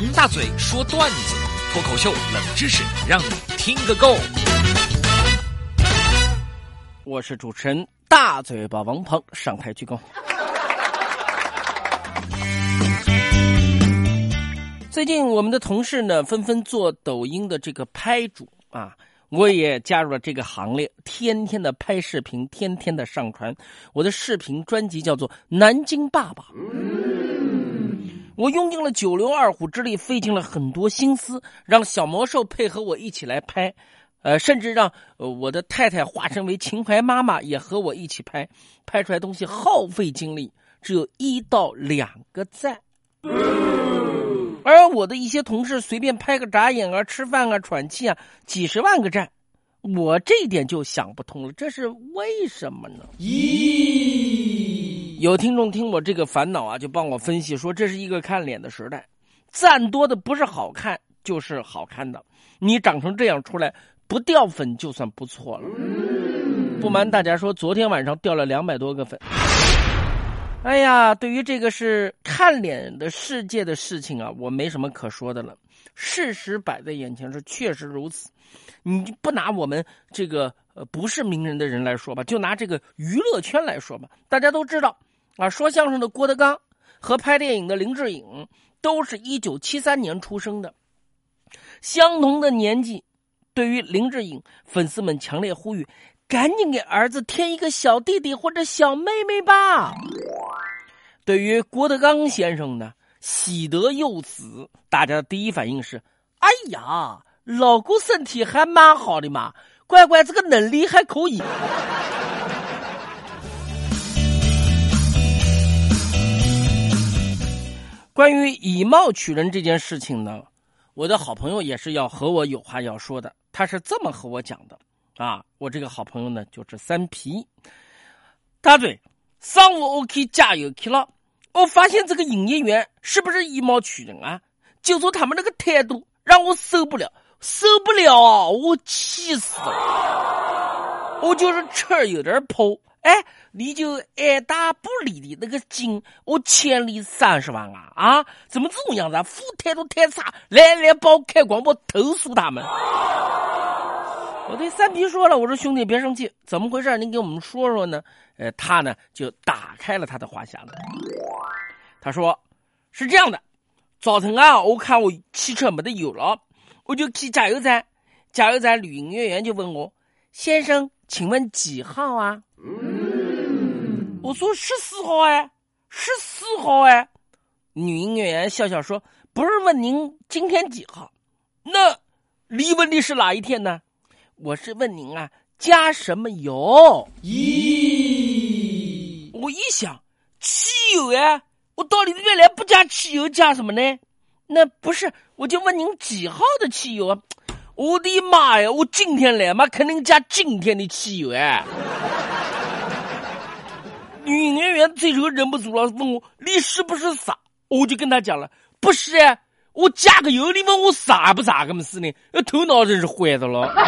王大嘴说段子，脱口秀冷知识，让你听个够。我是主持人大嘴巴王鹏，上台鞠躬。最近我们的同事呢，纷纷做抖音的这个拍主啊，我也加入了这个行列，天天的拍视频，天天的上传。我的视频专辑叫做《南京爸爸》。我用尽了九牛二虎之力，费尽了很多心思，让小魔兽配合我一起来拍，呃，甚至让呃我的太太化身为情怀妈妈也和我一起拍，拍出来东西耗费精力，只有一到两个赞。而我的一些同事随便拍个眨眼啊、吃饭啊、喘气啊，几十万个赞，我这一点就想不通了，这是为什么呢？咦？有听众听我这个烦恼啊，就帮我分析说，这是一个看脸的时代，赞多的不是好看就是好看的。你长成这样出来不掉粉就算不错了。不瞒大家说，昨天晚上掉了两百多个粉。哎呀，对于这个是看脸的世界的事情啊，我没什么可说的了。事实摆在眼前是确实如此。你不拿我们这个呃不是名人的人来说吧，就拿这个娱乐圈来说吧，大家都知道。啊，说相声的郭德纲和拍电影的林志颖都是一九七三年出生的，相同的年纪。对于林志颖，粉丝们强烈呼吁，赶紧给儿子添一个小弟弟或者小妹妹吧。对于郭德纲先生呢，喜得幼子，大家的第一反应是：哎呀，老郭身体还蛮好的嘛，乖乖，这个能力还可以。关于以貌取人这件事情呢，我的好朋友也是要和我有话要说的。他是这么和我讲的啊，我这个好朋友呢就是三皮。大嘴，上午我去加油去了，我发现这个营业员是不是以貌取人啊？就说他们那个态度让我受不了，受不了啊！我气死了，我就是车有点破。哎，你就爱答不理的那个劲，我欠你三十万啊！啊，怎么这种样子啊？服务态度太差，来来把我开广播投诉他们。我对三皮说了，我说兄弟别生气，怎么回事？你给我们说说呢？呃，他呢就打开了他的话匣子，他说是这样的，早晨啊，我看我汽车没得油了，我就去加油站，加油站女营业员就问我，先生，请问几号啊？我说十四号哎，十四号哎，女营业员笑笑说：“不是问您今天几号，那你问的是哪一天呢？我是问您啊，加什么油？咦，我一想，汽油哎，我到底原来不加汽油，加什么呢？那不是，我就问您几号的汽油啊？我的妈呀，我今天来嘛，肯定加今天的汽油哎。”女营业员最后忍不住了，问我：“你是不是傻？”我就跟他讲了：“不是啊，我加个油，你问我傻不傻？个么事呢？头脑真是坏的了。”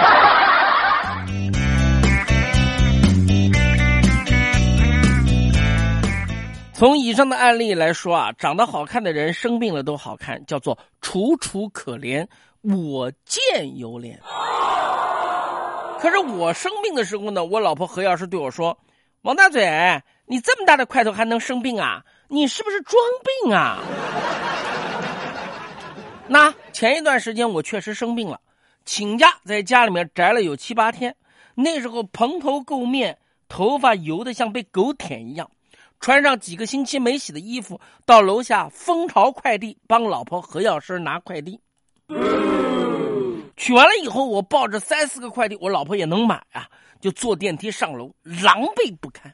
从以上的案例来说啊，长得好看的人生病了都好看，叫做楚楚可怜，我见犹怜。可是我生病的时候呢，我老婆何药师对我说：“王大嘴。”你这么大的块头还能生病啊？你是不是装病啊？那前一段时间我确实生病了，请假在家里面宅了有七八天。那时候蓬头垢面，头发油的像被狗舔一样，穿上几个星期没洗的衣服，到楼下蜂巢快递帮老婆何药师拿快递。取完了以后，我抱着三四个快递，我老婆也能买啊，就坐电梯上楼，狼狈不堪。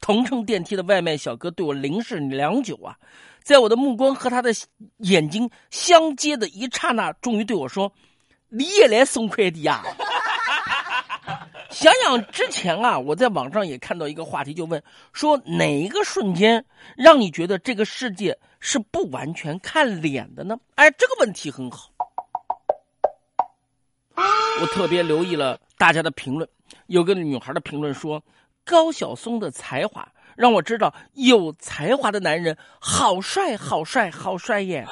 同乘电梯的外卖小哥对我凝视良久啊，在我的目光和他的眼睛相接的一刹那，终于对我说：“你也来送快递啊？” 想想之前啊，我在网上也看到一个话题，就问说哪一个瞬间让你觉得这个世界是不完全看脸的呢？哎，这个问题很好，我特别留意了大家的评论，有个女孩的评论说。高晓松的才华让我知道，有才华的男人好帅，好帅，好帅耶！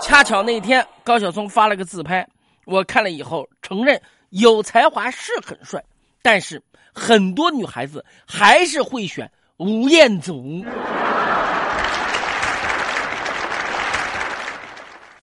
恰巧那天高晓松发了个自拍，我看了以后承认有才华是很帅，但是很多女孩子还是会选吴彦祖。